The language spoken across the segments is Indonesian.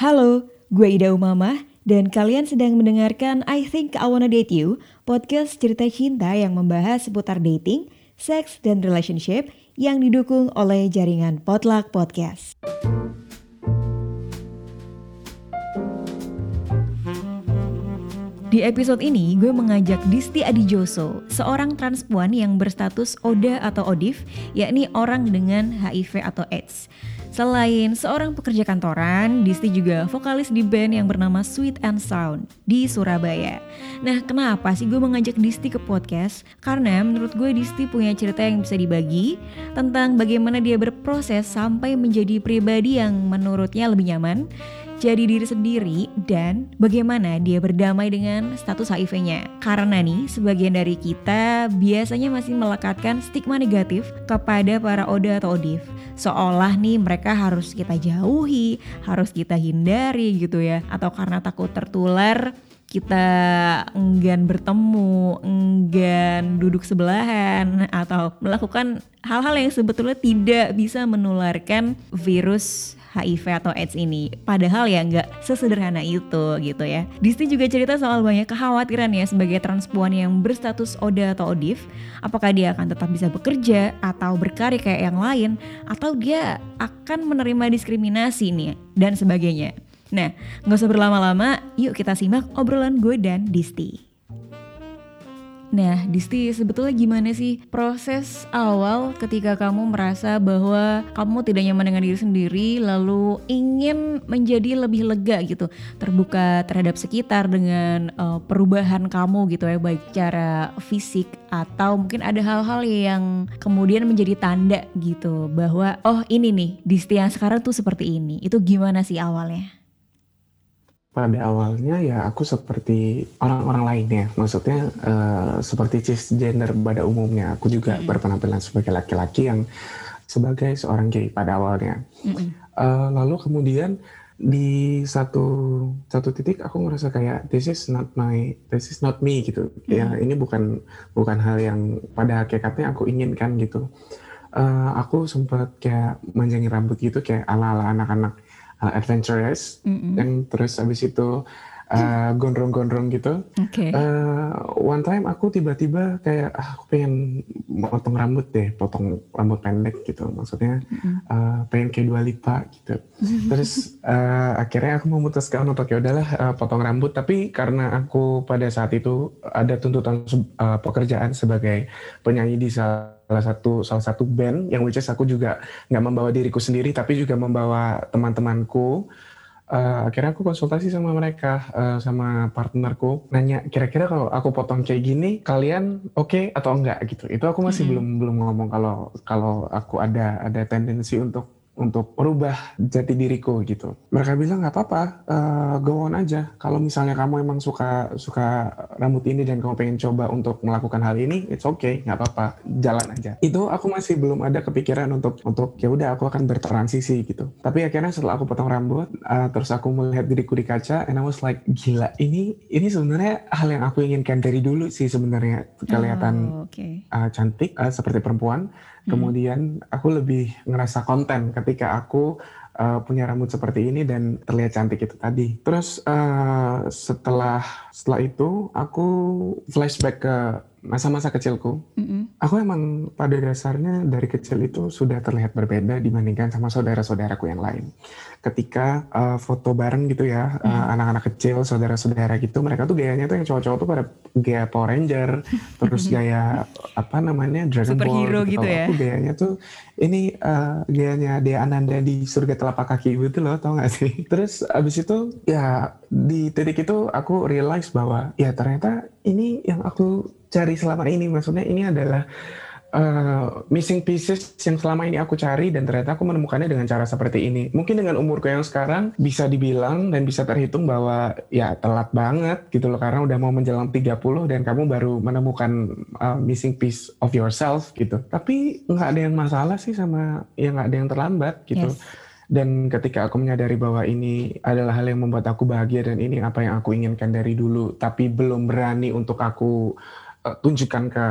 Halo, gue Ida Umamah dan kalian sedang mendengarkan I Think I Wanna Date You, podcast cerita cinta yang membahas seputar dating, seks, dan relationship yang didukung oleh jaringan Potluck Podcast. Di episode ini, gue mengajak Disti Adijoso, seorang transpuan yang berstatus ODA atau ODIF, yakni orang dengan HIV atau AIDS. Selain seorang pekerja kantoran, Disti juga vokalis di band yang bernama Sweet and Sound di Surabaya. Nah, kenapa sih gue mengajak Disti ke podcast? Karena menurut gue Disti punya cerita yang bisa dibagi tentang bagaimana dia berproses sampai menjadi pribadi yang menurutnya lebih nyaman jadi diri sendiri dan bagaimana dia berdamai dengan status HIV-nya. Karena nih, sebagian dari kita biasanya masih melekatkan stigma negatif kepada para ODA atau ODIF. Seolah nih mereka harus kita jauhi, harus kita hindari gitu ya. Atau karena takut tertular, kita enggan bertemu, enggan duduk sebelahan, atau melakukan hal-hal yang sebetulnya tidak bisa menularkan virus HIV atau AIDS ini. Padahal ya nggak sesederhana itu gitu ya. Disney juga cerita soal banyak kekhawatiran ya sebagai transpuan yang berstatus ODA atau ODIF. Apakah dia akan tetap bisa bekerja atau berkarir kayak yang lain atau dia akan menerima diskriminasi nih dan sebagainya. Nah, nggak usah berlama-lama, yuk kita simak obrolan gue dan Disti. Nah, Disti, sebetulnya gimana sih proses awal ketika kamu merasa bahwa kamu tidak nyaman dengan diri sendiri, lalu ingin menjadi lebih lega gitu, terbuka terhadap sekitar dengan uh, perubahan kamu gitu ya, baik cara fisik atau mungkin ada hal-hal yang kemudian menjadi tanda gitu bahwa oh ini nih Disti yang sekarang tuh seperti ini. Itu gimana sih awalnya? Pada awalnya ya aku seperti orang-orang lainnya, maksudnya uh, seperti cisgender pada umumnya. Aku juga mm -hmm. berpenampilan sebagai laki-laki yang sebagai seorang gay pada awalnya. Mm -hmm. uh, lalu kemudian di satu satu titik aku ngerasa kayak this is not my this is not me gitu. Mm -hmm. Ya ini bukan bukan hal yang pada hakikatnya aku inginkan gitu. Uh, aku sempat kayak manjangin rambut gitu kayak ala-ala anak-anak uh, adventurous mm -hmm. yang terus habis itu uh, gondrong-gondrong gitu. Okay. Uh, one time aku tiba-tiba kayak ah, aku pengen potong rambut deh, potong rambut pendek gitu. Maksudnya mm-hmm. uh, pengen kayak dua lipa gitu. Terus uh, akhirnya aku memutuskan untuk ya udahlah uh, potong rambut. Tapi karena aku pada saat itu ada tuntutan uh, pekerjaan sebagai penyanyi di salah satu salah satu band yang which is aku juga nggak membawa diriku sendiri tapi juga membawa teman-temanku. Uh, akhirnya aku konsultasi sama mereka uh, sama partnerku. Nanya kira-kira kalau aku potong kayak gini kalian oke okay atau enggak? Gitu. Itu aku masih -hmm. belum belum ngomong kalau kalau aku ada ada tendensi untuk untuk merubah jati diriku gitu. Mereka bilang nggak apa-apa, uh, go on aja. Kalau misalnya kamu emang suka suka rambut ini dan kamu pengen coba untuk melakukan hal ini, it's okay, nggak apa-apa, jalan aja. Itu aku masih belum ada kepikiran untuk untuk ya udah aku akan bertransisi gitu. Tapi akhirnya setelah aku potong rambut, uh, terus aku melihat diriku di kaca, and I was like gila ini ini sebenarnya hal yang aku inginkan dari dulu sih sebenarnya kelihatan oh, okay. uh, cantik uh, seperti perempuan Hmm. Kemudian aku lebih ngerasa konten ketika aku uh, punya rambut seperti ini dan terlihat cantik itu tadi. Terus uh, setelah setelah itu aku flashback ke masa-masa kecilku, mm-hmm. aku emang pada dasarnya dari kecil itu sudah terlihat berbeda dibandingkan sama saudara-saudaraku yang lain. Ketika uh, foto bareng gitu ya, mm. uh, anak-anak kecil, saudara-saudara gitu, mereka tuh gayanya tuh yang cowok-cowok tuh pada gaya Power Ranger, terus gaya apa namanya Dragon Superhero Ball. Gitu, gitu ya? Aku gayanya tuh ini uh, gayanya Dea Ananda di surga telapak kaki gitu loh, tau gak sih? Terus abis itu ya di titik itu aku realize bahwa ya ternyata ini yang aku cari selama ini maksudnya ini adalah uh, missing pieces yang selama ini aku cari dan ternyata aku menemukannya dengan cara seperti ini. Mungkin dengan umurku yang sekarang bisa dibilang dan bisa terhitung bahwa ya telat banget gitu loh karena udah mau menjelang 30 dan kamu baru menemukan uh, missing piece of yourself gitu. Tapi nggak ada yang masalah sih sama yang nggak ada yang terlambat gitu. Yes. Dan ketika aku menyadari bahwa ini adalah hal yang membuat aku bahagia dan ini apa yang aku inginkan dari dulu, tapi belum berani untuk aku uh, tunjukkan ke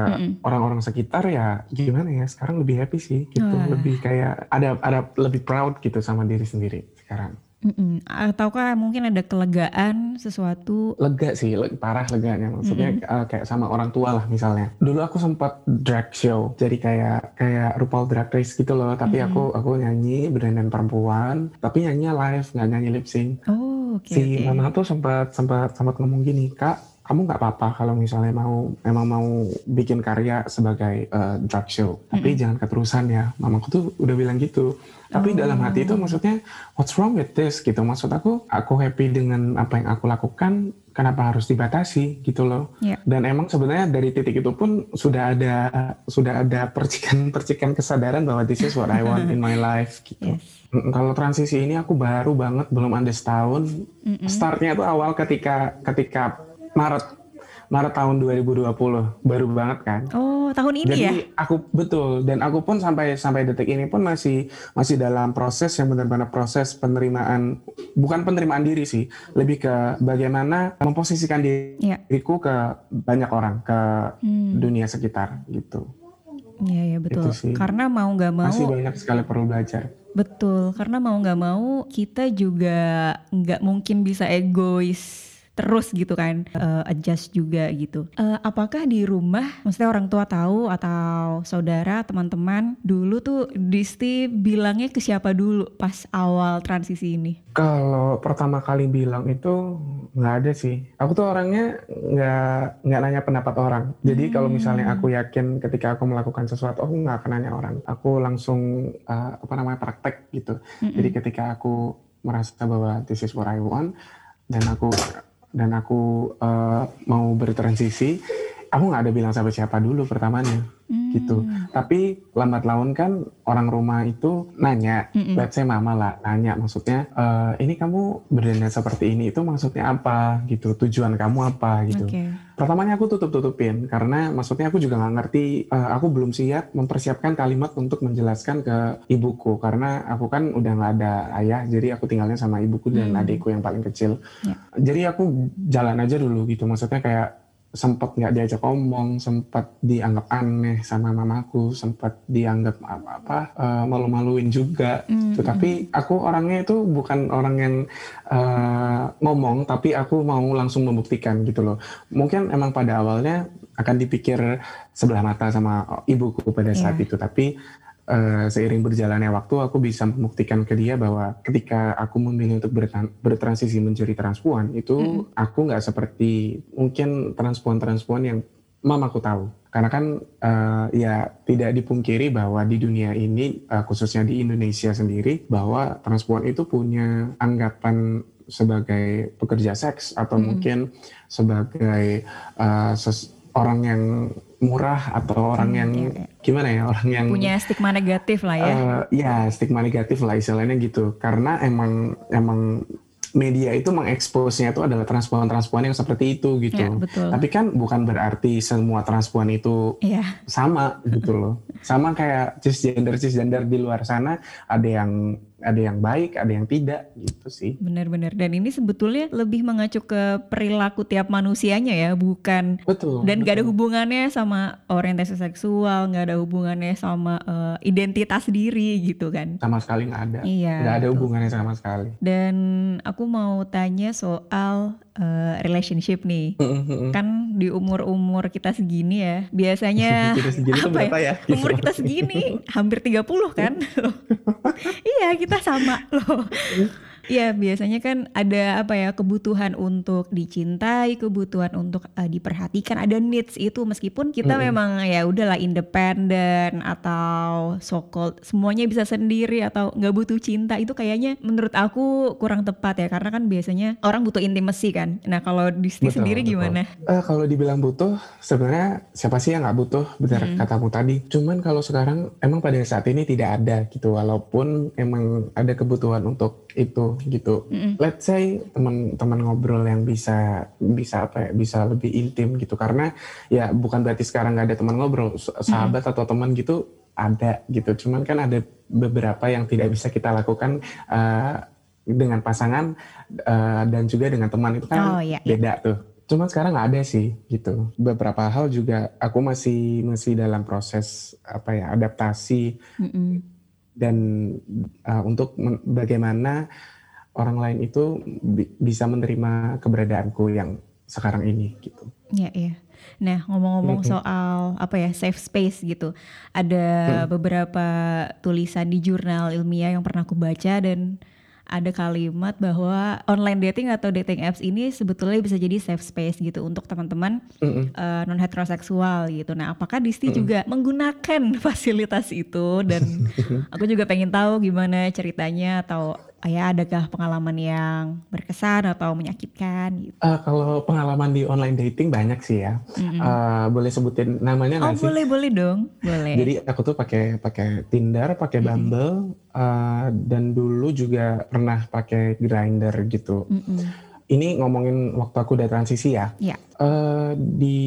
orang-orang mm -hmm. sekitar ya gimana ya sekarang lebih happy sih gitu uh. lebih kayak ada ada lebih proud gitu sama diri sendiri sekarang Mm-mm. Ataukah mungkin ada kelegaan sesuatu? Lega sih, le- parah leganya. Maksudnya uh, kayak sama orang tua lah misalnya. Dulu aku sempat drag show, jadi kayak kayak RuPaul Drag Race gitu loh. Tapi aku aku nyanyi berdandan perempuan, tapi nyanyi live, nggak nyanyi lip sync. Oh, oke si oke. mama tuh sempat sempat sempat ngomong gini, kak kamu nggak apa-apa kalau misalnya mau emang mau bikin karya sebagai uh, drag show, tapi jangan keterusan ya. Mamaku tuh udah bilang gitu. Tapi dalam hati itu maksudnya what's wrong with this gitu. Maksud aku aku happy dengan apa yang aku lakukan, kenapa harus dibatasi gitu loh. Ya. Dan emang sebenarnya dari titik itu pun sudah ada sudah ada percikan-percikan kesadaran bahwa this is what I want in my life gitu. Yes. Mm, Kalau transisi ini aku baru banget belum ada setahun. Startnya tuh awal ketika ketika Maret Maret tahun 2020 baru banget kan. Oh, tahun ini Jadi ya? aku betul dan aku pun sampai sampai detik ini pun masih masih dalam proses yang benar-benar proses penerimaan bukan penerimaan diri sih, lebih ke bagaimana memposisikan diriku ke banyak orang, ke Hmm. dunia sekitar gitu. Iya, ya betul. Karena mau nggak mau Masih banyak sekali perlu belajar. Betul, karena mau nggak mau kita juga nggak mungkin bisa egois terus gitu kan, Eh, adjust juga gitu. Eh, apakah di rumah, maksudnya orang tua tahu atau saudara, teman-teman, dulu tuh Disti bilangnya ke siapa dulu pas awal transisi ini? Kalau pertama kali bilang itu nggak ada sih. Aku tuh orangnya nggak nggak nanya pendapat orang. Jadi kalau misalnya aku yakin ketika aku melakukan sesuatu, aku nggak akan nanya orang. Aku langsung uh, apa namanya praktek gitu. Jadi ketika aku merasa bahwa this is what I want dan aku dan aku uh, mau bertransisi, aku nggak ada bilang sama siapa dulu pertamanya gitu. Tapi lambat laun kan orang rumah itu nanya, let's say mama lah nanya maksudnya "Eh, ini kamu berdandan seperti ini itu maksudnya apa gitu, tujuan kamu apa gitu. Oke. Pertamanya aku tutup-tutupin karena maksudnya aku juga nggak ngerti, eh, aku belum siap mempersiapkan kalimat untuk menjelaskan ke ibuku karena aku kan udah nggak ada ayah, jadi aku tinggalnya sama ibuku dan adikku yang paling kecil. Ya. Jadi aku jalan aja dulu gitu, maksudnya kayak sempat nggak diajak ngomong, sempat dianggap aneh sama mamaku, sempat dianggap apa-apa eh, malu-maluin juga. gitu. Tapi aku orangnya itu bukan orang yang eh, ngomong, tapi aku mau langsung membuktikan gitu loh. Mungkin emang pada awalnya akan dipikir sebelah mata sama ibuku pada saat Iya. itu, tapi eh, seiring berjalannya waktu aku bisa membuktikan ke dia bahwa ketika aku memilih untuk bertran- bertransisi menjadi transpuan itu aku nggak seperti mungkin transpuan-transpuan yang mamaku tahu. Karena kan eh, ya tidak dipungkiri bahwa di dunia ini eh, khususnya di Indonesia sendiri bahwa transpuan itu punya anggapan sebagai pekerja seks atau mungkin sebagai ses- orang yang murah atau orang yang gimana ya orang yang Punya stigma negatif lah ya. Eh, ya stigma negatif lah istilahnya gitu karena emang emang media itu mengeksposnya itu adalah transpuan-transpuan yang seperti itu gitu. Ya, betul. Tapi kan bukan berarti semua transpuan itu Iya. sama gitu loh. Sama kayak cisgender cisgender di luar sana ada yang ada yang baik, ada yang tidak gitu sih. Benar-benar. Dan ini sebetulnya lebih mengacu ke perilaku tiap manusianya ya, bukan Betul. dan gak ada hubungannya sama orientasi seksual, gak ada hubungannya sama eh, identitas diri gitu kan. sama sekali nggak ada. Iya, Nggak ada betul. hubungannya sama sekali. Dan aku mau tanya soal eh, relationship nih. Kan di umur-umur kita segini ya, biasanya segini apa berapa ya? Umur kita segini hampir 30 kan? Iya, kita sama loh. Iya, biasanya kan ada apa ya kebutuhan untuk dicintai, kebutuhan untuk eh, diperhatikan, ada needs itu meskipun kita memang ya udahlah independen atau so called semuanya bisa sendiri atau nggak butuh cinta itu kayaknya menurut aku kurang tepat ya karena kan biasanya orang butuh intimacy kan. Nah, kalau di Betul, sendiri betul. gimana? Eh, kalau dibilang butuh, sebenarnya siapa sih yang nggak butuh? Benar katamu tadi. Cuman kalau sekarang emang pada saat ini tidak ada gitu. Walaupun emang ada kebutuhan untuk itu gitu. Let's say teman-teman ngobrol yang bisa bisa apa ya? Bisa lebih intim gitu. Karena ya bukan berarti sekarang nggak ada teman ngobrol. Sahabat atau teman gitu ada gitu. Cuman kan ada beberapa yang tidak bisa kita lakukan eh, dengan pasangan eh, dan juga dengan teman itu kan Oh, iya, iya. beda tuh. Cuman sekarang nggak ada sih gitu. Beberapa hal juga aku masih masih dalam proses apa ya adaptasi Mm-mm. dan uh, untuk bagaimana orang lain itu bi bisa menerima keberadaanku yang sekarang ini gitu. Iya, iya. Nah, ngomong-ngomong soal apa ya, safe space gitu. Ada Mhm. beberapa tulisan di jurnal ilmiah yang pernah aku baca dan ada kalimat bahwa online dating atau dating apps ini sebetulnya bisa jadi safe space gitu untuk teman-teman Mhm. non heteroseksual gitu. Nah, apakah Disti Mhm. juga menggunakan fasilitas itu dan aku juga pengen tahu gimana ceritanya atau ya adakah pengalaman yang berkesan atau menyakitkan gitu. Eh, kalau pengalaman di online dating banyak sih ya. Mm-mm. Eh, boleh sebutin namanya Oh nggak sih? boleh boleh dong, boleh. Jadi aku tuh pakai pakai Tinder, pakai. Bumble, eh, dan dulu juga pernah pakai Grindr gitu. Mm-mm. Ini ngomongin waktu aku udah transisi ya. Ya. Eh, di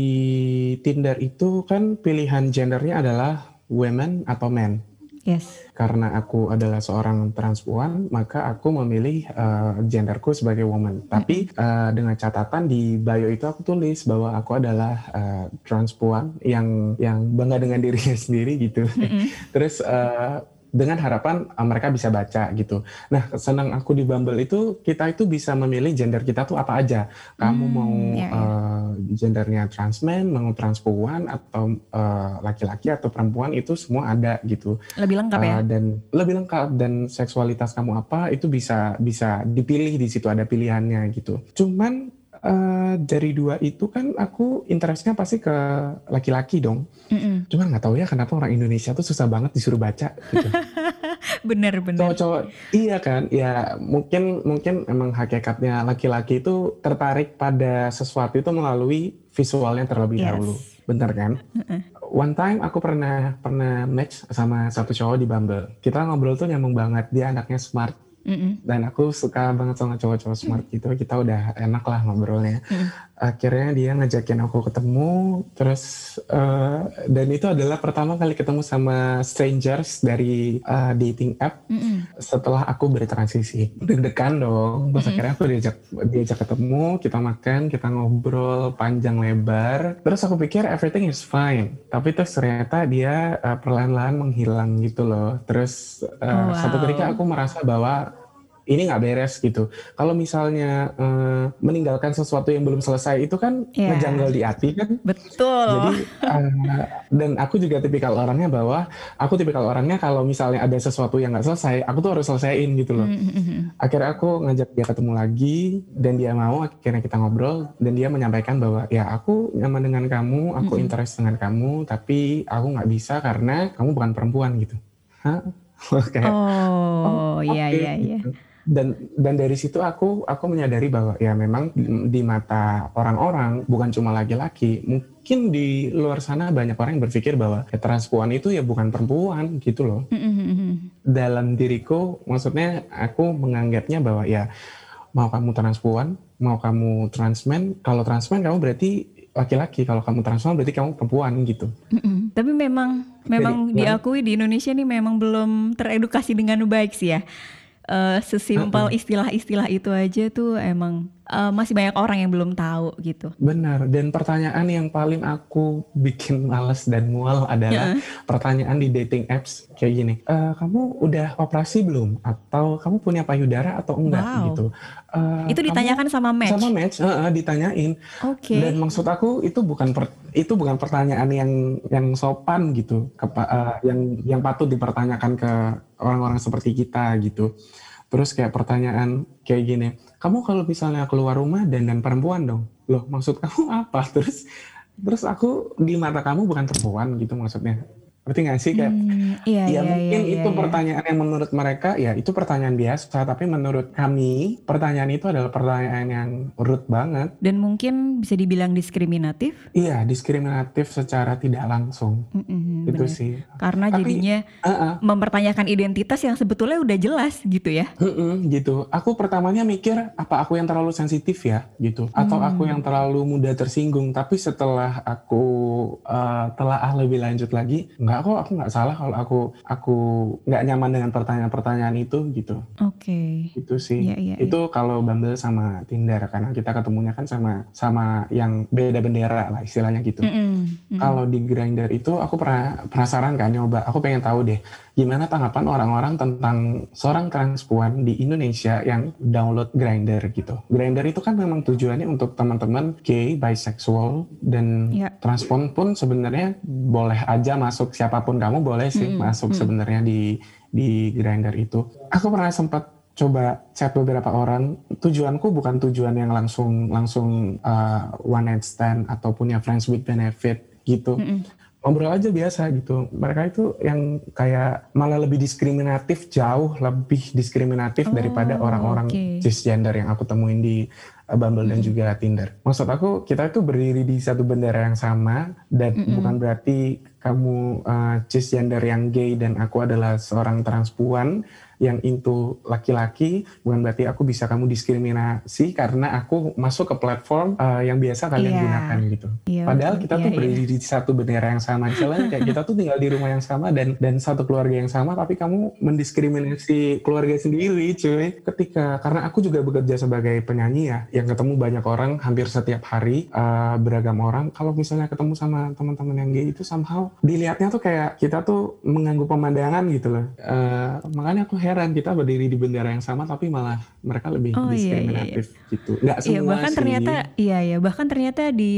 Tinder itu kan pilihan gendernya adalah women atau men. Yes. Karena aku adalah seorang transpuan, maka aku memilih eh, genderku sebagai woman. Tapi eh, dengan catatan di bio itu aku tulis bahwa aku adalah eh, transpuan yang yang bangga dengan dirinya sendiri gitu. Mm-mm. Terus eh, dengan harapan eh, mereka bisa baca gitu. Nah, senang aku di Bumble itu kita itu bisa memilih gender kita tuh apa aja. Kamu Hmm, mau ya, ya. eh, gendernya transmen, mau transpuan atau eh, laki-laki atau perempuan itu semua ada gitu. Lebih lengkap ya. Uh, dan lebih lengkap dan seksualitas kamu apa itu bisa bisa dipilih di situ ada pilihannya gitu. Cuman uh, dari dua itu kan aku interestnya pasti ke laki-laki dong. Mm-mm. Cuman nggak tahu ya kenapa orang Indonesia tuh susah banget disuruh baca gitu. Bener bener. Cowok-cowok iya kan ya mungkin mungkin emang hakikatnya laki-laki itu tertarik pada sesuatu itu melalui visualnya terlebih Yes. dahulu. Bener kan? Heeh. One time aku pernah pernah match sama satu cowok di Bumble. Kita ngobrol tuh nyambung banget. Dia anaknya smart Mm-mm. dan aku suka banget sama cowok-cowok smart gitu. Kita udah enak lah ngobrolnya. Mm. Akhirnya dia ngajakin aku ketemu. Terus eh, dan itu adalah pertama kali ketemu sama strangers dari eh, dating app Mm-mm. setelah aku bertransisi. Deg-degan dong. Terus Mm-mm. akhirnya aku diajak diajak ketemu, kita makan, kita ngobrol panjang lebar. Terus aku pikir everything is fine. Tapi terus ternyata dia uh, perlahan-lahan menghilang gitu loh. Terus uh, Oh, satu wow. ketika aku merasa bahwa ini nggak beres gitu. Kalau misalnya uh, meninggalkan sesuatu yang belum selesai itu kan Iya. ngejanggal di hati kan. Betul. Jadi uh, dan aku juga tipikal orangnya bahwa aku tipikal orangnya kalau misalnya ada sesuatu yang nggak selesai, aku tuh harus selesaiin gitu loh. Mm-mm. Akhirnya aku ngajak dia ketemu lagi dan dia mau. Akhirnya kita ngobrol dan dia menyampaikan bahwa ya aku nyaman dengan kamu, aku Mm-mm. interest dengan kamu, tapi aku nggak bisa karena kamu bukan perempuan gitu. Hah? Kayak Oh, iya oke, iya iya. Dan dan dari situ aku aku menyadari bahwa ya memang di, mata orang-orang bukan cuma laki-laki, mungkin di luar sana banyak orang yang berpikir bahwa ya, transpuan itu ya bukan perempuan gitu loh. Mm-mm. Dalam diriku, maksudnya aku menganggapnya bahwa ya mau kamu transpuan, mau kamu transmen, kalau transmen kamu berarti laki-laki, kalau kamu transpuan berarti kamu perempuan gitu. Mm-mm. Tapi memang memang Jadi, diakui di Indonesia nih memang belum teredukasi dengan baik sih ya. Eh, sesimpel istilah-istilah itu aja tuh emang eh, masih banyak orang yang belum tahu gitu. Benar, dan pertanyaan yang paling aku bikin males dan mual adalah pertanyaan di dating apps kayak gini. "Eh, kamu udah operasi belum? Atau kamu punya payudara atau enggak Wow. gitu? "Eh, Itu ditanyakan sama match. sama match, eh, eh, ditanyain. Oke. Dan maksud aku itu bukan per- itu bukan pertanyaan yang yang sopan gitu, kepa- eh, yang yang patut dipertanyakan ke orang-orang seperti kita gitu. Terus kayak pertanyaan kayak gini, kamu kalau misalnya keluar rumah dan dan perempuan dong, loh maksud kamu apa? Terus terus aku di mata kamu bukan perempuan gitu maksudnya. Ngerti nggak sih kayak Hmm, iya, Ya iya, mungkin iya, itu iya, iya. pertanyaan yang menurut mereka ya itu pertanyaan biasa, tapi menurut kami pertanyaan itu adalah pertanyaan yang rude banget. Dan mungkin bisa dibilang diskriminatif. Iya, diskriminatif secara tidak langsung. Mm-mm, Itu bener. sih. Karena Tapi- jadinya Heeh, mempertanyakan identitas yang sebetulnya udah jelas gitu ya. heeh, gitu. Aku pertamanya mikir apa aku yang terlalu sensitif ya, gitu, atau Hmm. aku yang terlalu mudah tersinggung. Tapi setelah aku eh, telaah lebih lanjut lagi, nggak kok, aku nggak salah kalau aku aku nggak nyaman dengan pertanyaan-pertanyaan itu, gitu. Oke. Itu sih. Iya, iya, itu kalau Bumble sama Tinder karena kita ketemunya kan sama sama yang beda bendera lah istilahnya gitu. Mm-mm, mm-mm. Kalau di Grindr itu aku pernah penasaran kan nyoba. Aku pengen tahu deh gimana tanggapan orang-orang tentang seorang transpuan di Indonesia yang download Grinder gitu. Grinder itu kan memang tujuannya untuk teman-teman gay, bisexual, dan yeah. transpuan pun sebenarnya boleh aja masuk siapa pun kamu boleh sih mm -hmm. masuk mm -hmm. sebenarnya di di Grinder itu. Aku pernah sempat coba chat beberapa orang tujuanku bukan tujuan yang langsung langsung uh, one night stand atau punya friends with benefit gitu mm -hmm. Ngobrol aja biasa gitu mereka itu yang kayak malah lebih diskriminatif jauh lebih diskriminatif oh, daripada orang-orang okay. cisgender yang aku temuin di uh, Bumble mm -hmm. dan juga Tinder maksud aku kita itu berdiri di satu bendera yang sama dan mm -hmm. bukan berarti kamu uh, cisgender yang gay dan aku adalah seorang transpuan yang into laki-laki bukan berarti aku bisa kamu diskriminasi karena aku masuk ke platform uh, yang biasa kalian yeah. gunakan gitu. Yeah, Padahal kita yeah, tuh yeah. berdiri di satu bendera yang sama. Misalnya kayak kita tuh tinggal di rumah yang sama dan dan satu keluarga yang sama tapi kamu mendiskriminasi keluarga sendiri cuy. Ketika karena aku juga bekerja sebagai penyanyi ya yang ketemu banyak orang hampir setiap hari uh, beragam orang kalau misalnya ketemu sama teman-teman yang gay itu somehow dilihatnya tuh kayak kita tuh mengganggu pemandangan gitu loh. Uh, makanya aku heran kita berdiri di bendera yang sama tapi malah mereka lebih oh, diskriminatif iya, iya. gitu. Nggak iya, semua iya, bahkan sih. ternyata iya ya bahkan ternyata di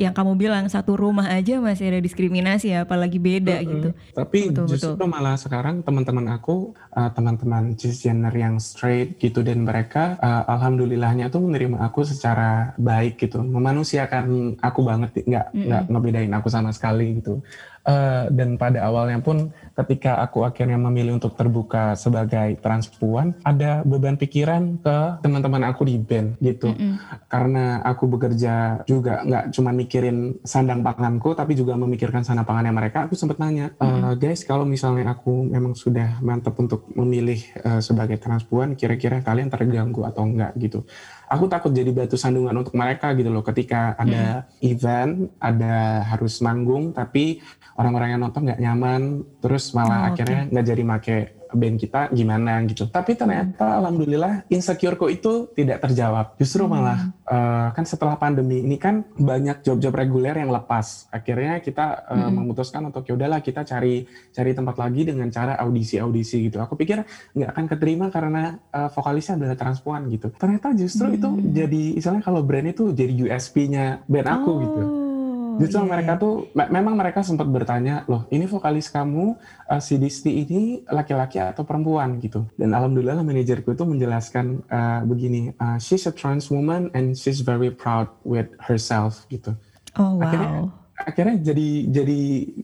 yang kamu bilang satu rumah aja masih ada diskriminasi ya apalagi beda uh -huh. gitu. Tapi betul, justru betul. malah sekarang teman-teman aku uh, teman-teman cisgender yang straight gitu dan mereka uh, alhamdulillahnya tuh menerima aku secara baik gitu, memanusiakan aku banget nggak mm -hmm. nggak ngebedain aku sama sekali gitu. Uh, dan pada awalnya pun ketika aku akhirnya memilih untuk terbuka sebagai transpuan, ada beban pikiran ke teman-teman aku di band gitu. Mm -hmm. Karena aku bekerja juga nggak cuma mikirin sandang panganku, tapi juga memikirkan sandang pangannya mereka. Aku sempat nanya, mm -hmm. guys, kalau misalnya aku memang sudah mantap untuk memilih uh, sebagai transpuan, kira-kira kalian terganggu atau enggak gitu aku takut jadi batu sandungan untuk mereka gitu loh ketika ada hmm. event ada harus manggung tapi orang-orang yang nonton nggak nyaman terus malah oh, akhirnya nggak okay. jadi make band kita gimana gitu. Tapi ternyata alhamdulillah insecureku itu tidak terjawab. Justru hmm. malah uh, kan setelah pandemi ini kan banyak job-job reguler yang lepas. Akhirnya kita uh, hmm. memutuskan untuk ya udahlah kita cari cari tempat lagi dengan cara audisi-audisi gitu. Aku pikir nggak akan keterima karena uh, vokalisnya adalah transpuan gitu. Ternyata justru hmm. itu jadi misalnya kalau brand itu jadi USP-nya band aku gitu. oh. gitu. Justru yeah. mereka iya. tuh me memang mereka sempat bertanya, loh ini vokalis kamu uh, si Disti ini laki-laki atau perempuan gitu. Dan alhamdulillah manajerku itu menjelaskan uh, begini, uh, she's a trans woman and she's very proud with herself gitu. Oh wow. Akhirnya, akhirnya jadi jadi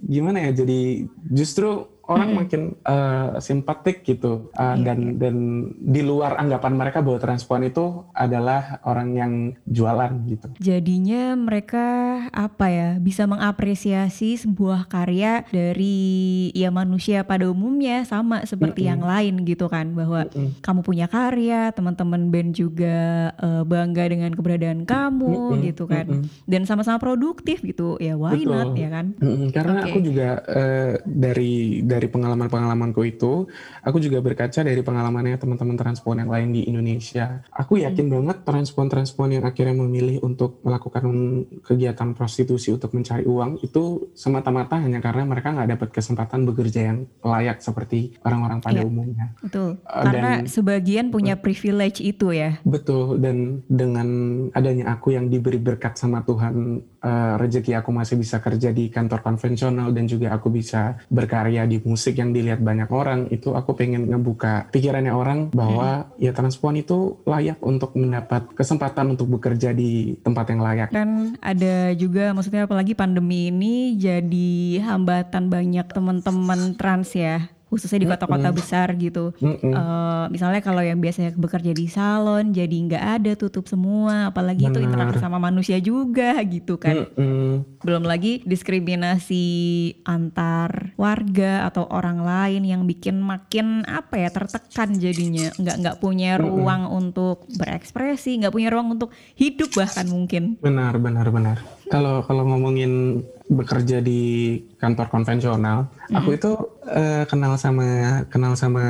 gimana ya? Jadi justru orang hmm. makin uh, simpatik gitu uh, dan iya. dan di luar anggapan mereka bahwa transpuan itu adalah orang yang jualan gitu. Jadinya mereka apa ya bisa mengapresiasi sebuah karya dari ya manusia pada umumnya sama seperti mm -hmm. yang lain gitu kan bahwa mm -hmm. kamu punya karya, teman-teman band juga uh, bangga dengan keberadaan kamu mm -hmm. gitu kan. Mm -hmm. Dan sama-sama produktif gitu. Ya why Betul. not ya kan? Mm -hmm. Karena okay. aku juga uh, dari dari dari pengalaman-pengalamanku itu, aku juga berkaca dari pengalamannya teman-teman transpuan yang lain di Indonesia. Aku hmm. yakin hmm. banget transpuan-transpuan yang akhirnya memilih untuk melakukan kegiatan prostitusi untuk mencari uang itu semata-mata hanya karena mereka nggak dapat kesempatan bekerja yang layak seperti orang-orang pada ya, umumnya. Betul. Uh, karena dan, sebagian punya privilege itu ya. Betul. Dan dengan adanya aku yang diberi berkat sama Tuhan, uh, rezeki aku masih bisa kerja di kantor konvensional dan juga aku bisa berkarya di musik yang dilihat banyak orang itu aku pengen ngebuka pikirannya orang bahwa hmm. ya transpuan itu layak untuk mendapat kesempatan untuk bekerja di tempat yang layak. Dan ada juga maksudnya apalagi pandemi ini jadi hambatan banyak teman-teman trans ya khususnya di kota-kota mm -hmm. besar gitu. Mm -hmm. uh, misalnya kalau yang biasanya bekerja di salon jadi nggak ada tutup semua, apalagi Benar. itu interaksi sama manusia juga gitu kan. Mm -hmm. Belum lagi diskriminasi antar warga atau orang lain yang bikin makin apa ya tertekan jadinya nggak nggak punya ruang mm -hmm. untuk berekspresi, nggak punya ruang untuk hidup bahkan mungkin. Benar benar benar. Kalau kalau ngomongin bekerja di kantor konvensional, mm -hmm. aku itu uh, kenal sama kenal sama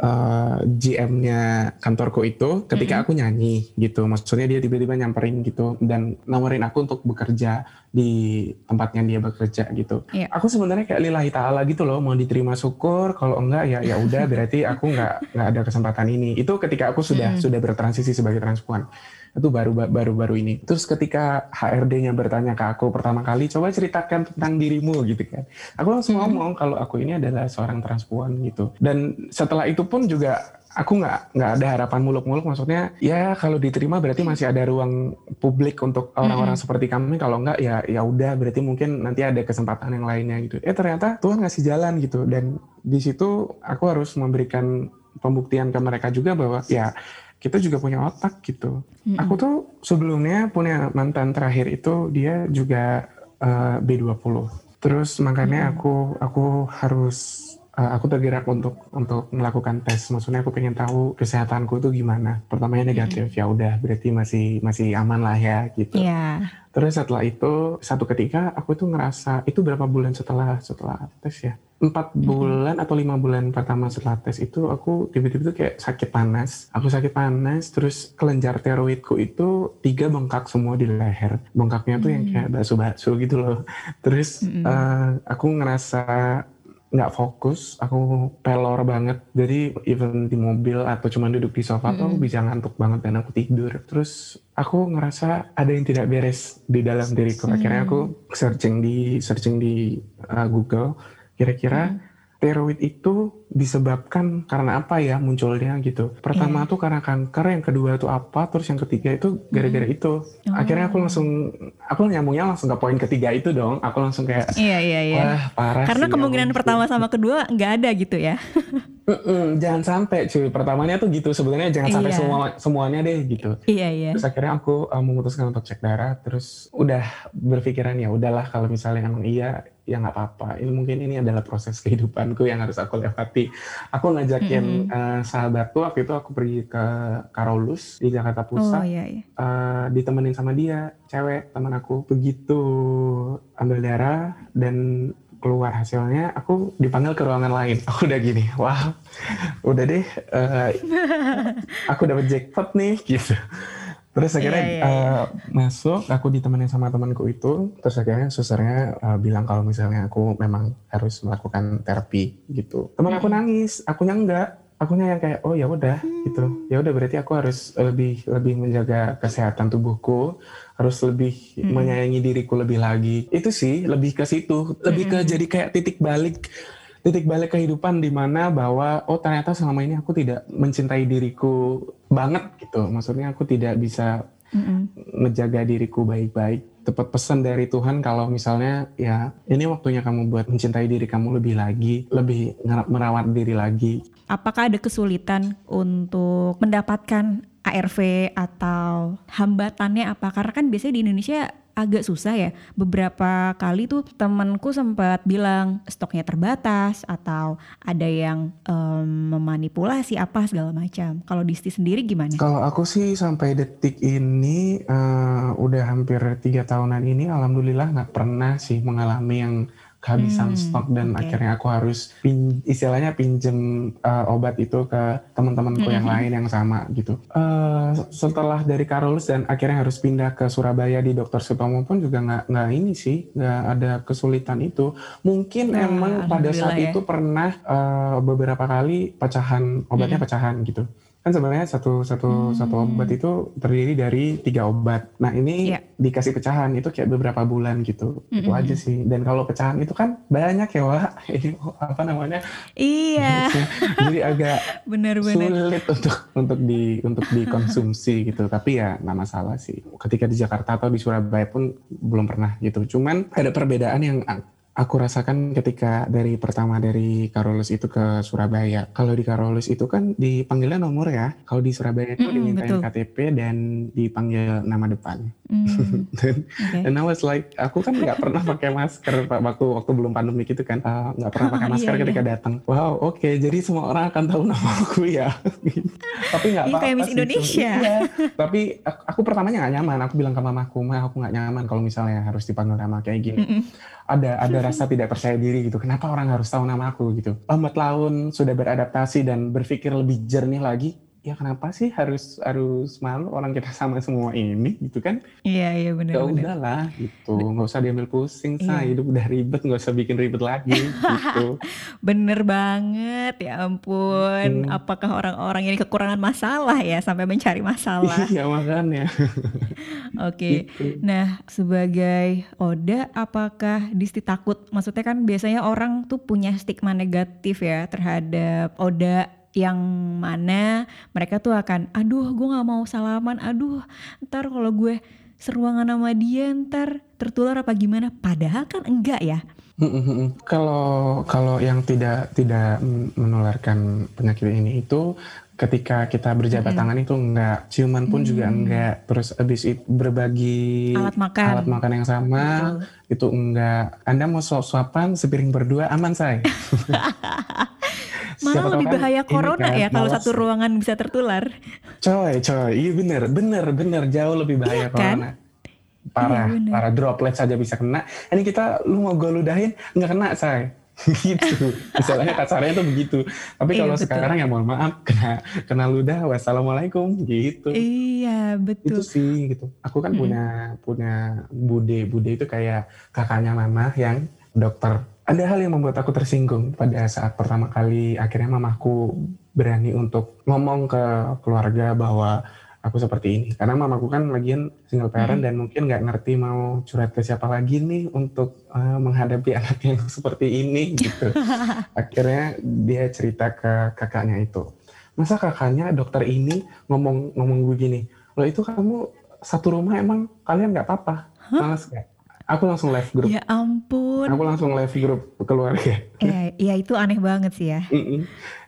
uh, GM-nya kantorku itu ketika mm -hmm. aku nyanyi gitu. Maksudnya dia tiba-tiba nyamperin gitu dan nawarin aku untuk bekerja di tempatnya dia bekerja gitu. Yeah. Aku sebenarnya kayak lillahi taala gitu loh, mau diterima syukur, kalau enggak ya ya udah berarti aku nggak nggak ada kesempatan ini. Itu ketika aku sudah mm -hmm. sudah bertransisi sebagai transpuan itu baru baru baru ini. Terus ketika HRD-nya bertanya ke aku pertama kali coba ceritakan tentang dirimu gitu kan. Aku langsung hmm. ngomong kalau aku ini adalah seorang transpuan gitu. Dan setelah itu pun juga aku nggak nggak ada harapan muluk-muluk. Maksudnya ya kalau diterima berarti masih ada ruang publik untuk orang-orang hmm. seperti kami. Kalau nggak ya ya udah berarti mungkin nanti ada kesempatan yang lainnya gitu. Eh ternyata Tuhan ngasih jalan gitu. Dan di situ aku harus memberikan pembuktian ke mereka juga bahwa ya kita juga punya otak gitu. Mm-hmm. Aku tuh sebelumnya punya mantan terakhir itu dia juga uh, eh, B20. Terus makanya mm-hmm. aku aku harus uh, aku tergerak untuk untuk melakukan tes. Maksudnya aku pengen tahu kesehatanku itu gimana. Pertamanya negatif, mm-hmm. ya udah berarti masih masih aman lah ya gitu. Yeah. Terus setelah itu satu ketika aku tuh ngerasa itu berapa bulan setelah setelah tes ya empat bulan atau lima bulan pertama setelah tes itu aku tiba-tiba tuh kayak sakit panas aku sakit panas terus kelenjar teroidku itu tiga bengkak semua di leher bengkaknya tuh yang kayak bakso-bakso gitu loh terus uh, aku ngerasa nggak fokus, aku pelor banget. Jadi even di mobil atau cuma duduk di sofa mm -hmm. tuh bisa ngantuk banget dan aku tidur. Terus aku ngerasa ada yang tidak beres di dalam diriku. Akhirnya aku searching di searching di uh, Google Kira-kira hmm. teroid itu disebabkan karena apa ya munculnya gitu. Pertama yeah. tuh karena kanker, yang kedua tuh apa, terus yang ketiga itu gara-gara hmm. itu. Oh. Akhirnya aku langsung, aku nyambungnya langsung ke poin ketiga itu dong. Aku langsung kayak, iya iya iya. Wah parah. Karena sih, kemungkinan pertama sama kedua nggak ada gitu ya. Mm-mm, jangan sampai cuy pertamanya tuh gitu sebenarnya jangan sampai iya. semua semuanya deh gitu iya iya terus akhirnya aku uh, memutuskan untuk cek darah terus udah berpikiran ya udahlah kalau misalnya emang iya ya nggak apa-apa ini mungkin ini adalah proses kehidupanku yang harus aku lewati aku ngajakin mm-hmm. uh, sahabatku waktu itu aku pergi ke Karolus di Jakarta Pusat oh, iya, iya. Uh, ditemenin sama dia cewek teman aku begitu ambil darah dan keluar hasilnya aku dipanggil ke ruangan lain aku udah gini wah udah deh uh, aku dapat jackpot nih gitu terus akhirnya yeah, yeah, yeah. Uh, masuk aku ditemenin sama temanku itu. Terus akhirnya susternya uh, bilang kalau misalnya aku memang harus melakukan terapi gitu. Teman aku nangis akunya enggak. Akunya yang kayak oh ya udah gitu. Ya udah berarti aku harus lebih lebih menjaga kesehatan tubuhku harus lebih hmm. menyayangi diriku lebih lagi. Itu sih lebih ke situ. Lebih ke hmm. jadi kayak titik balik titik balik kehidupan di mana bahwa oh ternyata selama ini aku tidak mencintai diriku banget gitu. Maksudnya aku tidak bisa mm menjaga diriku baik-baik. Tepat pesan dari Tuhan kalau misalnya ya ini waktunya kamu buat mencintai diri kamu lebih lagi lebih merawat diri lagi. Apakah ada kesulitan untuk mendapatkan ARV atau hambatannya apa? Karena kan biasanya di Indonesia agak susah ya. Beberapa kali tuh temanku sempat bilang stoknya terbatas atau ada yang um, memanipulasi apa segala macam. Kalau Disti sendiri gimana? Kalau aku sih sampai detik ini uh, udah hampir tiga tahunan ini, alhamdulillah nggak pernah sih mengalami yang kehabisan hmm, stok dan okay. akhirnya aku harus pin, istilahnya pinjem uh, obat itu ke teman-temanku hmm. yang lain yang sama gitu. Uh, setelah dari Karolus dan akhirnya harus pindah ke Surabaya di Dokter Sutomo pun juga nggak nggak ini sih nggak ada kesulitan itu. Mungkin nah, emang pada saat ya. itu pernah uh, beberapa kali pecahan obatnya hmm. pecahan gitu kan sebenarnya satu satu hmm. satu obat itu terdiri dari tiga obat. Nah ini yeah. dikasih pecahan itu kayak beberapa bulan gitu. Mm -hmm. Itu aja sih. Dan kalau pecahan itu kan banyak ya wah ini apa namanya? Iya. Jadi agak bener, bener. sulit untuk untuk di untuk dikonsumsi gitu. Tapi ya nggak masalah sih. Ketika di Jakarta atau di Surabaya pun belum pernah gitu. Cuman ada perbedaan yang aku rasakan ketika dari pertama dari Karolus itu ke Surabaya. Kalau di Karolus itu kan dipanggilnya nomor ya. Kalau di Surabaya itu mm, dimintain betul. KTP dan dipanggil nama depan. Mm, dan, okay. dan I was like, aku kan nggak pernah pakai masker waktu waktu belum pandemi gitu kan, ah, nggak uh, pernah pakai masker iya, ketika iya. datang. Wow, oke, okay, jadi semua orang akan tahu nama aku ya. Tapi nggak apa-apa. Kayak Miss Indonesia. Iya. Tapi aku, aku pertamanya nggak nyaman. Aku bilang ke mamaku, mah aku nggak nyaman kalau misalnya harus dipanggil nama kayak gini. Mm -mm. Ada ada merasa tidak percaya diri gitu. Kenapa orang harus tahu nama aku gitu? Lambat laun sudah beradaptasi dan berpikir lebih jernih lagi ya kenapa sih harus harus malu orang kita sama semua ini gitu kan? Iya iya benar ya udahlah gitu. Nggak usah diambil pusing iya. hidup udah ribet nggak usah bikin ribet lagi gitu. Bener banget ya ampun. Hmm. apakah orang-orang ini kekurangan masalah ya sampai mencari masalah? Iya makanya. Oke. Okay. gitu. nah sebagai Oda apakah Disti takut? Maksudnya kan biasanya orang tuh punya stigma negatif ya terhadap Oda yang mana mereka tuh akan aduh gue nggak mau salaman aduh ntar kalau gue seruangan sama dia ntar tertular apa gimana? Padahal kan enggak ya. Kalau kalau yang tidak tidak menularkan penyakit ini itu ketika kita berjabat mm tangan itu enggak. Ciuman pun mm. juga enggak. Terus habis itu berbagi alat makan. alat makan yang sama Betul. itu enggak. Anda mau suap-suapan sepiring berdua aman saya Malah lebih bahaya corona kan, ya kalau satu ruangan bisa tertular. Coy, coy, iya bener, bener, bener, jauh lebih bahaya iya, kan? corona. Parah, iya, parah droplet saja bisa kena. Ini kita, lu mau gue ludahin, nggak kena, say. gitu. Misalnya kasarnya tuh begitu. Tapi iya, kalau betul. sekarang ya mohon maaf kena kena ludah wassalamualaikum gitu. Iya betul. Itu sih gitu. Aku kan hmm. punya punya bude bude itu kayak kakaknya mama yang dokter ada hal yang membuat aku tersinggung pada saat pertama kali akhirnya mamaku berani untuk ngomong ke keluarga bahwa aku seperti ini. Karena mamaku kan lagian single parent hmm. dan mungkin nggak ngerti mau curhat ke siapa lagi nih untuk uh, menghadapi anak yang seperti ini gitu. Akhirnya dia cerita ke kakaknya itu. Masa kakaknya dokter ini ngomong ngomong begini lo itu kamu satu rumah emang? Kalian nggak apa-apa? Males gak Aku langsung live grup. Ya ampun. Aku langsung live grup keluarga. Iya, ya itu aneh banget sih ya.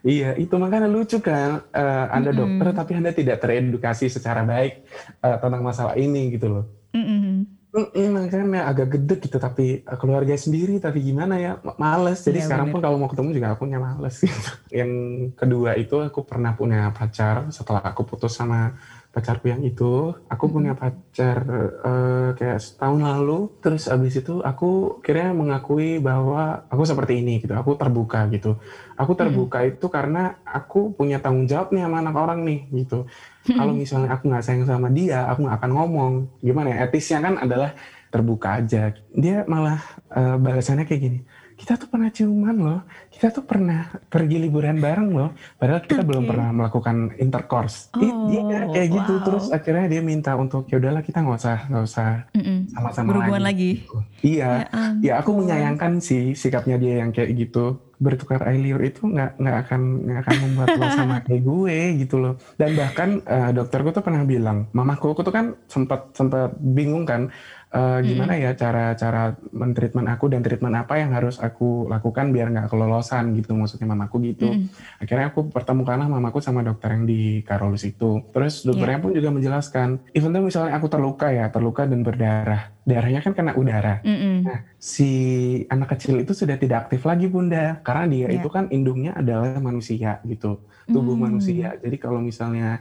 iya, itu makanya lucu kan. Uh, anda mm -mm. dokter tapi Anda tidak teredukasi secara baik uh, tentang masalah ini gitu loh. Mm -mm. Mm makanya agak gede gitu tapi keluarga sendiri tapi gimana ya males jadi ya, sekarang bener. pun kalau mau ketemu juga aku punya males gitu. yang kedua itu aku pernah punya pacar setelah aku putus sama pacarku yang itu aku hmm. punya pacar uh, kayak setahun lalu terus abis itu aku kira mengakui bahwa aku seperti ini gitu aku terbuka gitu aku terbuka hmm. itu karena aku punya tanggung jawab nih sama anak orang nih gitu hmm. kalau misalnya aku nggak sayang sama dia aku nggak akan ngomong gimana ya etisnya kan adalah terbuka aja dia malah uh, balasannya kayak gini kita tuh pernah ciuman loh, kita tuh pernah pergi liburan bareng loh, padahal kita okay. belum pernah melakukan intercourse. Oh, iya kayak wow. gitu terus akhirnya dia minta untuk ya udahlah kita nggak usah nggak usah sama-sama berhubungan lagi. lagi. Iya, ya, ya aku menyayangkan sih sikapnya dia yang kayak gitu bertukar air liur itu nggak nggak akan nggak akan membuat lo sama kayak gue gitu loh dan bahkan uh, dokterku tuh pernah bilang mamaku aku tuh kan sempat sempat bingung kan uh, gimana ya cara cara mentreatment aku dan treatment apa yang harus aku lakukan biar nggak kelolosan gitu maksudnya mamaku gitu mm. akhirnya aku pertemukanlah mamaku sama dokter yang di Karolus itu terus dokternya yeah. pun juga menjelaskan even though misalnya aku terluka ya terluka dan berdarah darahnya kan kena udara mm -mm. nah si anak kecil itu sudah tidak aktif lagi bunda karena dia yeah. itu kan indungnya adalah manusia gitu tubuh mm. manusia jadi kalau misalnya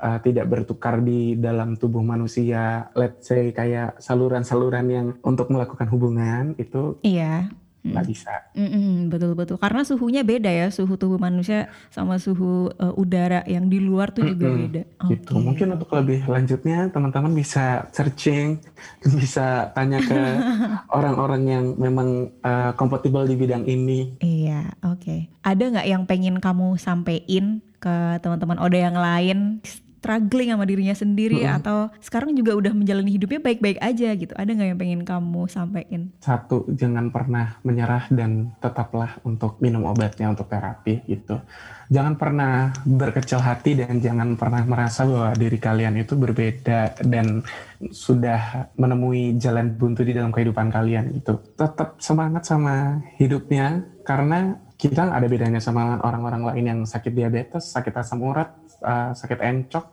uh, tidak bertukar di dalam tubuh manusia, let's say kayak saluran-saluran yang untuk melakukan hubungan itu iya nggak bisa. Mm-mm, betul betul karena suhunya beda ya suhu tubuh manusia sama suhu uh, udara yang di luar tuh juga Mm-mm, beda. Gitu. Okay. Mungkin untuk lebih lanjutnya teman-teman bisa searching, bisa tanya ke orang-orang yang memang uh, kompatibel di bidang ini. Iya, oke. Okay. Ada nggak yang pengen kamu sampein ke teman-teman Oda yang lain struggling sama dirinya sendiri mm -hmm. atau sekarang juga udah menjalani hidupnya baik-baik aja gitu. Ada nggak yang pengen kamu sampaikan? Satu, jangan pernah menyerah dan tetaplah untuk minum obatnya untuk terapi gitu. Jangan pernah berkecil hati dan jangan pernah merasa bahwa diri kalian itu berbeda dan sudah menemui jalan buntu di dalam kehidupan kalian gitu. Tetap semangat sama hidupnya karena kita ada bedanya sama orang-orang lain yang sakit diabetes, sakit asam urat, uh, sakit encok,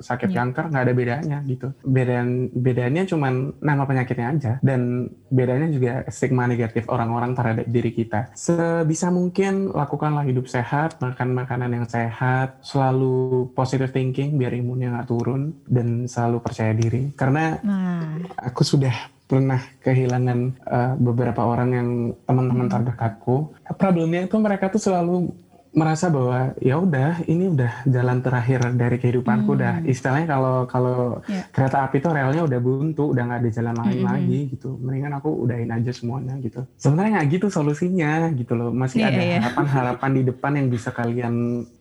sakit yeah. kanker nggak ada bedanya gitu. Bedanya bedanya cuma nama penyakitnya aja dan bedanya juga stigma negatif orang-orang terhadap diri kita. Sebisa mungkin lakukanlah hidup sehat, makan makanan yang sehat, selalu positive thinking biar imunnya nggak turun dan selalu percaya diri. Karena nah. aku sudah pernah kehilangan uh, beberapa orang yang teman-teman hmm. terdekatku. Problemnya itu mereka tuh selalu merasa bahwa ya udah ini udah jalan terakhir dari kehidupanku hmm. udah istilahnya kalau kalau yeah. kereta api itu relnya udah buntu udah nggak ada jalan lain hmm. lagi gitu mendingan aku udahin aja semuanya gitu sebenarnya nggak gitu solusinya gitu loh masih yeah, ada yeah. harapan-harapan di depan yang bisa kalian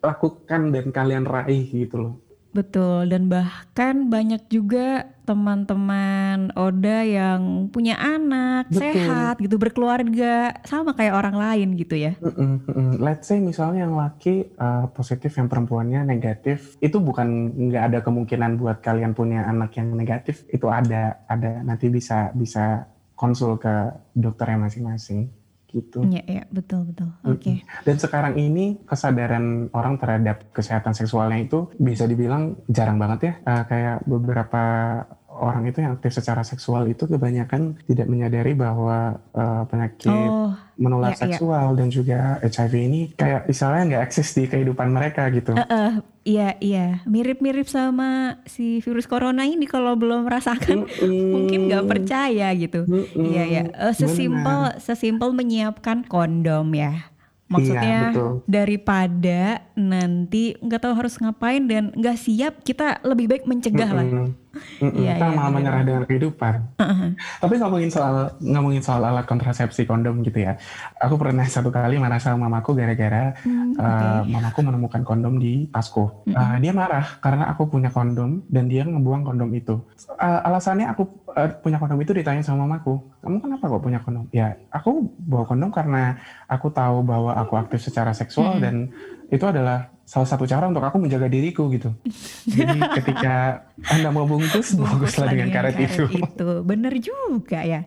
lakukan dan kalian raih gitu loh Betul, dan bahkan banyak juga teman-teman Oda yang punya anak, Betul. sehat gitu, berkeluarga, sama kayak orang lain gitu ya. Mm -mm, Let's say misalnya yang laki uh, positif, yang perempuannya negatif, itu bukan nggak ada kemungkinan buat kalian punya anak yang negatif, itu ada, ada nanti bisa bisa konsul ke dokternya masing-masing gitu. Iya, ya, betul betul. Oke. Okay. Dan sekarang ini kesadaran orang terhadap kesehatan seksualnya itu bisa dibilang jarang banget ya. Uh, kayak beberapa orang itu yang aktif secara seksual itu kebanyakan tidak menyadari bahwa uh, penyakit oh, menular iya, iya. seksual iya. dan juga HIV ini kayak misalnya nggak eksis di kehidupan mereka gitu. Uh, uh, iya iya mirip-mirip sama si virus corona ini kalau belum merasakan mm -mm. mungkin nggak percaya gitu. Mm -mm. Iya ya uh, sesimpel sesimpel menyiapkan kondom ya. Maksudnya iya, daripada nanti nggak tahu harus ngapain dan nggak siap, kita lebih baik mencegah mm -mm. lah. Mm -mm, iya, malah iya, menyerah dengan kehidupan. Uh-huh. Tapi ngomongin soal ngomongin soal alat kontrasepsi kondom gitu ya. Aku pernah satu kali marah sama mamaku gara-gara hmm, okay. uh, mamaku menemukan kondom di tasku. Mm -hmm. uh, dia marah karena aku punya kondom dan dia ngebuang kondom itu. Uh, alasannya aku uh, punya kondom itu ditanya sama mamaku. Kamu kenapa kok punya kondom? Ya, aku bawa kondom karena aku tahu bahwa aku aktif secara seksual hmm. dan itu adalah salah satu cara untuk aku menjaga diriku gitu. Jadi ketika anda mau bungkus, bungkuslah dengan karet, karet itu. Itu bener juga ya.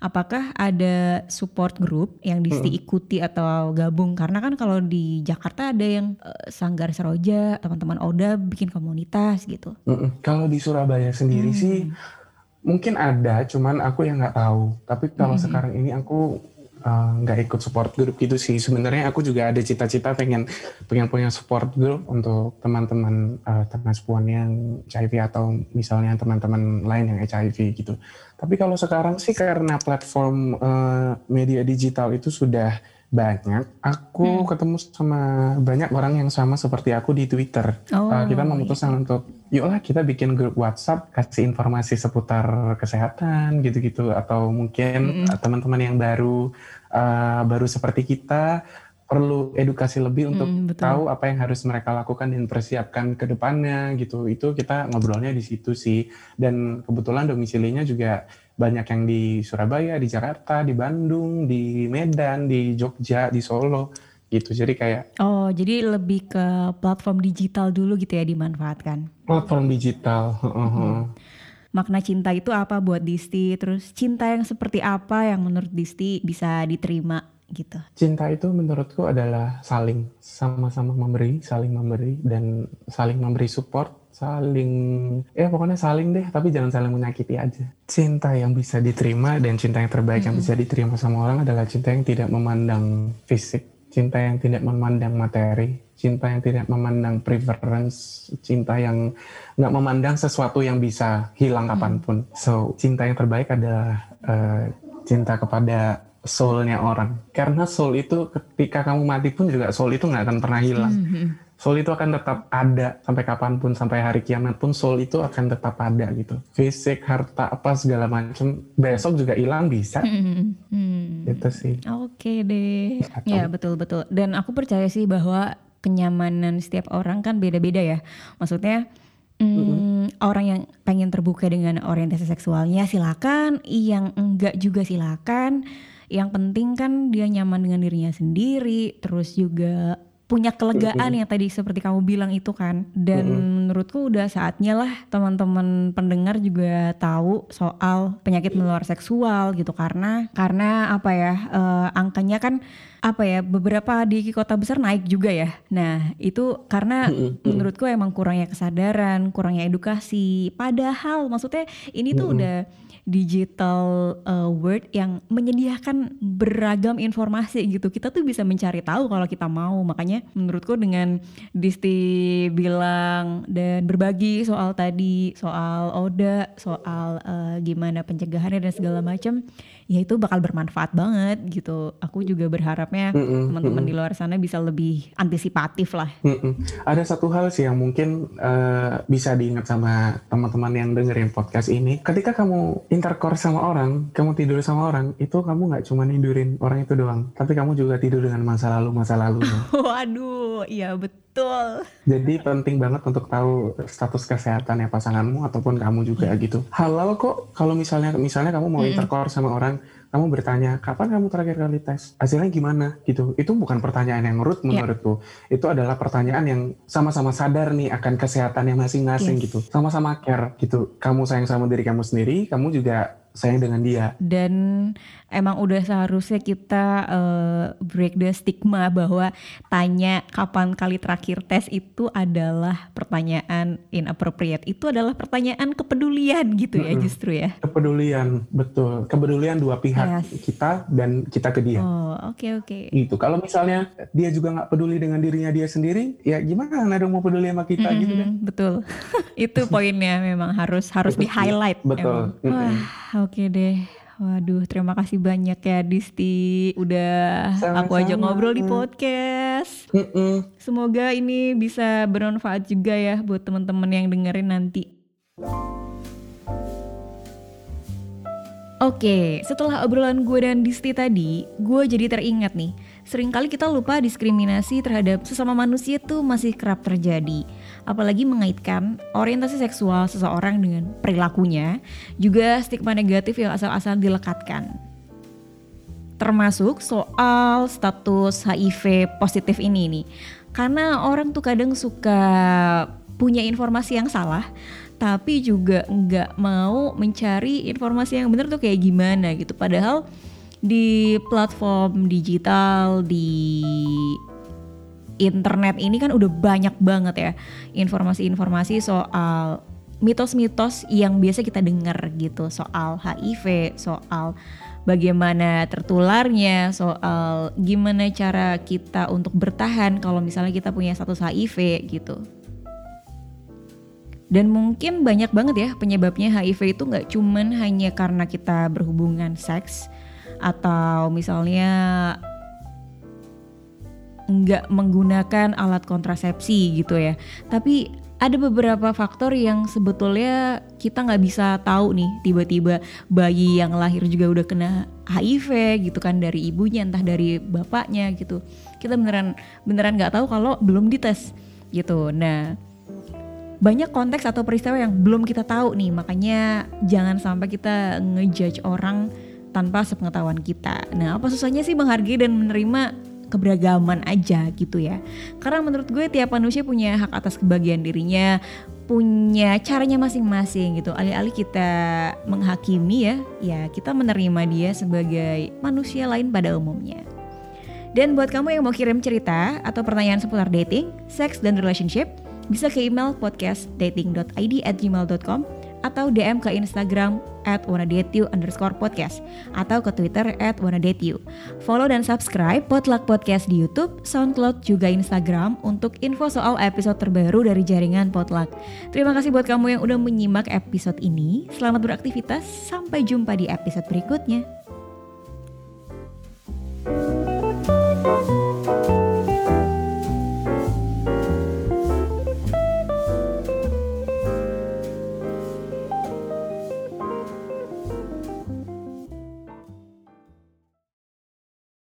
Apakah ada support group yang diikuti hmm. atau gabung? Karena kan kalau di Jakarta ada yang uh, Sanggar Seroja, teman-teman Oda bikin komunitas gitu. Hmm. Kalau di Surabaya sendiri hmm. sih mungkin ada, cuman aku yang nggak tahu. Tapi kalau hmm. sekarang ini aku Eh, nggak uh, ikut support group gitu sih. Sebenarnya aku juga ada cita-cita pengen pengen punya support group untuk teman-teman uh, transpuan yang HIV atau misalnya teman-teman lain yang HIV gitu. Tapi kalau sekarang sih karena platform uh, media digital itu sudah banyak. Aku hmm. ketemu sama banyak orang yang sama seperti aku di Twitter. Oh, uh, kita memutuskan iya. untuk yuklah kita bikin grup WhatsApp kasih informasi seputar kesehatan gitu-gitu atau mungkin hmm. teman-teman yang baru uh, baru seperti kita perlu edukasi lebih untuk mm, tahu apa yang harus mereka lakukan dan persiapkan ke depannya gitu. Itu kita ngobrolnya di situ sih. Dan kebetulan domisilinya juga banyak yang di Surabaya, di Jakarta, di Bandung, di Medan, di Jogja, di Solo gitu. Jadi kayak Oh, jadi lebih ke platform digital dulu gitu ya dimanfaatkan. Platform digital. Hmm. Makna cinta itu apa buat Disti? Terus cinta yang seperti apa yang menurut Disti bisa diterima gitu. Cinta itu menurutku adalah saling sama-sama memberi, saling memberi dan saling memberi support, saling ya pokoknya saling deh, tapi jangan saling menyakiti aja. Cinta yang bisa diterima dan cinta yang terbaik mm -hmm. yang bisa diterima sama orang adalah cinta yang tidak memandang fisik, cinta yang tidak memandang materi, cinta yang tidak memandang preference, cinta yang nggak memandang sesuatu yang bisa hilang kapan pun. So cinta yang terbaik adalah uh, cinta kepada soulnya orang. Karena soul itu ketika kamu mati pun juga soul itu nggak akan pernah hilang. Mm -hmm. Soul itu akan tetap ada sampai kapan pun, sampai hari kiamat pun soul itu akan tetap ada gitu. Fisik, harta, apa segala macam besok juga hilang bisa. Mm -hmm. Itu sih. Oke okay deh. Atau, ya betul betul. Dan aku percaya sih bahwa kenyamanan setiap orang kan beda-beda ya. Maksudnya Hmm, mm-hmm. orang yang pengen terbuka dengan orientasi seksualnya silakan, yang enggak juga silakan yang penting kan dia nyaman dengan dirinya sendiri terus juga punya kelegaan yang tadi seperti kamu bilang itu kan dan mm-hmm. menurutku udah saatnya lah teman-teman pendengar juga tahu soal penyakit menular seksual gitu karena karena apa ya uh, angkanya kan apa ya beberapa di kota besar naik juga ya. Nah itu karena menurutku emang kurangnya kesadaran, kurangnya edukasi. Padahal maksudnya ini tuh udah digital uh, world yang menyediakan beragam informasi gitu. Kita tuh bisa mencari tahu kalau kita mau. Makanya menurutku dengan Disti bilang dan berbagi soal tadi, soal Oda, soal uh, gimana pencegahannya dan segala macam, ya itu bakal bermanfaat banget gitu. Aku juga berharapnya teman-teman di luar sana bisa lebih antisipatif lah. Mm-mm. Ada satu hal sih yang mungkin uh, bisa diingat sama teman-teman yang dengerin podcast ini. Ketika kamu intercourse sama orang, kamu tidur sama orang, itu kamu nggak cuma tidurin orang itu doang, tapi kamu juga tidur dengan masa lalu masa lalunya. Waduh, iya betul. Jadi penting banget untuk tahu status kesehatan ya pasanganmu ataupun kamu juga gitu. Halal kok kalau misalnya misalnya kamu mau intercourse sama orang, kamu bertanya kapan kamu terakhir kali tes? Hasilnya gimana? Gitu. Itu bukan pertanyaan yang rude menurutku. Itu adalah pertanyaan yang sama-sama sadar nih akan kesehatannya masing-masing Yes. gitu. Sama-sama care gitu. Kamu sayang sama diri kamu sendiri kamu juga sayang dengan dia. Dan emang udah seharusnya kita eh, break the stigma bahwa tanya kapan kali terakhir tes itu adalah pertanyaan inappropriate. Itu adalah pertanyaan kepedulian gitu ya Mm-mm. justru ya. Kepedulian betul. Kepedulian dua pihak Yes. kita dan kita ke dia oh oke oke gitu kalau misalnya dia juga nggak peduli dengan dirinya dia sendiri ya gimana dong mau peduli sama kita gitu kan betul itu poinnya memang harus harus di highlight Betul. Mm-mm. wah oke deh Waduh, terima kasih banyak ya Disti udah aku ajak Sama-sama. ngobrol di podcast. Mm-mm. Semoga ini bisa bermanfaat juga ya buat teman-teman yang dengerin nanti. Oke, setelah obrolan gue dan Disti tadi, gue jadi teringat nih. Seringkali kita lupa diskriminasi terhadap sesama manusia tuh masih kerap terjadi. Apalagi mengaitkan orientasi seksual seseorang dengan perilakunya, juga stigma negatif yang asal-asal dilekatkan. Termasuk soal status HIV positif ini nih. Karena orang tuh kadang suka punya informasi yang salah, tapi juga nggak mau mencari informasi yang benar tuh kayak gimana gitu. Padahal di platform digital di internet ini kan udah banyak banget ya informasi-informasi soal mitos-mitos yang biasa kita dengar gitu soal HIV, soal bagaimana tertularnya, soal gimana cara kita untuk bertahan kalau misalnya kita punya status HIV gitu. Dan mungkin banyak banget ya penyebabnya HIV itu nggak cuman hanya karena kita berhubungan seks atau misalnya nggak menggunakan alat kontrasepsi gitu ya. Tapi ada beberapa faktor yang sebetulnya kita nggak bisa tahu nih tiba-tiba bayi yang lahir juga udah kena HIV gitu kan dari ibunya entah dari bapaknya gitu. Kita beneran beneran nggak tahu kalau belum dites gitu. Nah banyak konteks atau peristiwa yang belum kita tahu nih makanya jangan sampai kita ngejudge orang tanpa sepengetahuan kita. Nah apa susahnya sih menghargai dan menerima keberagaman aja gitu ya. Karena menurut gue tiap manusia punya hak atas kebahagiaan dirinya, punya caranya masing-masing gitu. Alih-alih kita menghakimi ya, ya kita menerima dia sebagai manusia lain pada umumnya. Dan buat kamu yang mau kirim cerita atau pertanyaan seputar dating, seks, dan relationship, bisa ke email podcast dating.id at gmail.com atau DM ke Instagram at wannadateyou underscore podcast atau ke Twitter at wannadateyou. Follow dan subscribe Potluck Podcast di Youtube, Soundcloud, juga Instagram untuk info soal episode terbaru dari jaringan Potluck. Terima kasih buat kamu yang udah menyimak episode ini. Selamat beraktivitas, sampai jumpa di episode berikutnya. thank you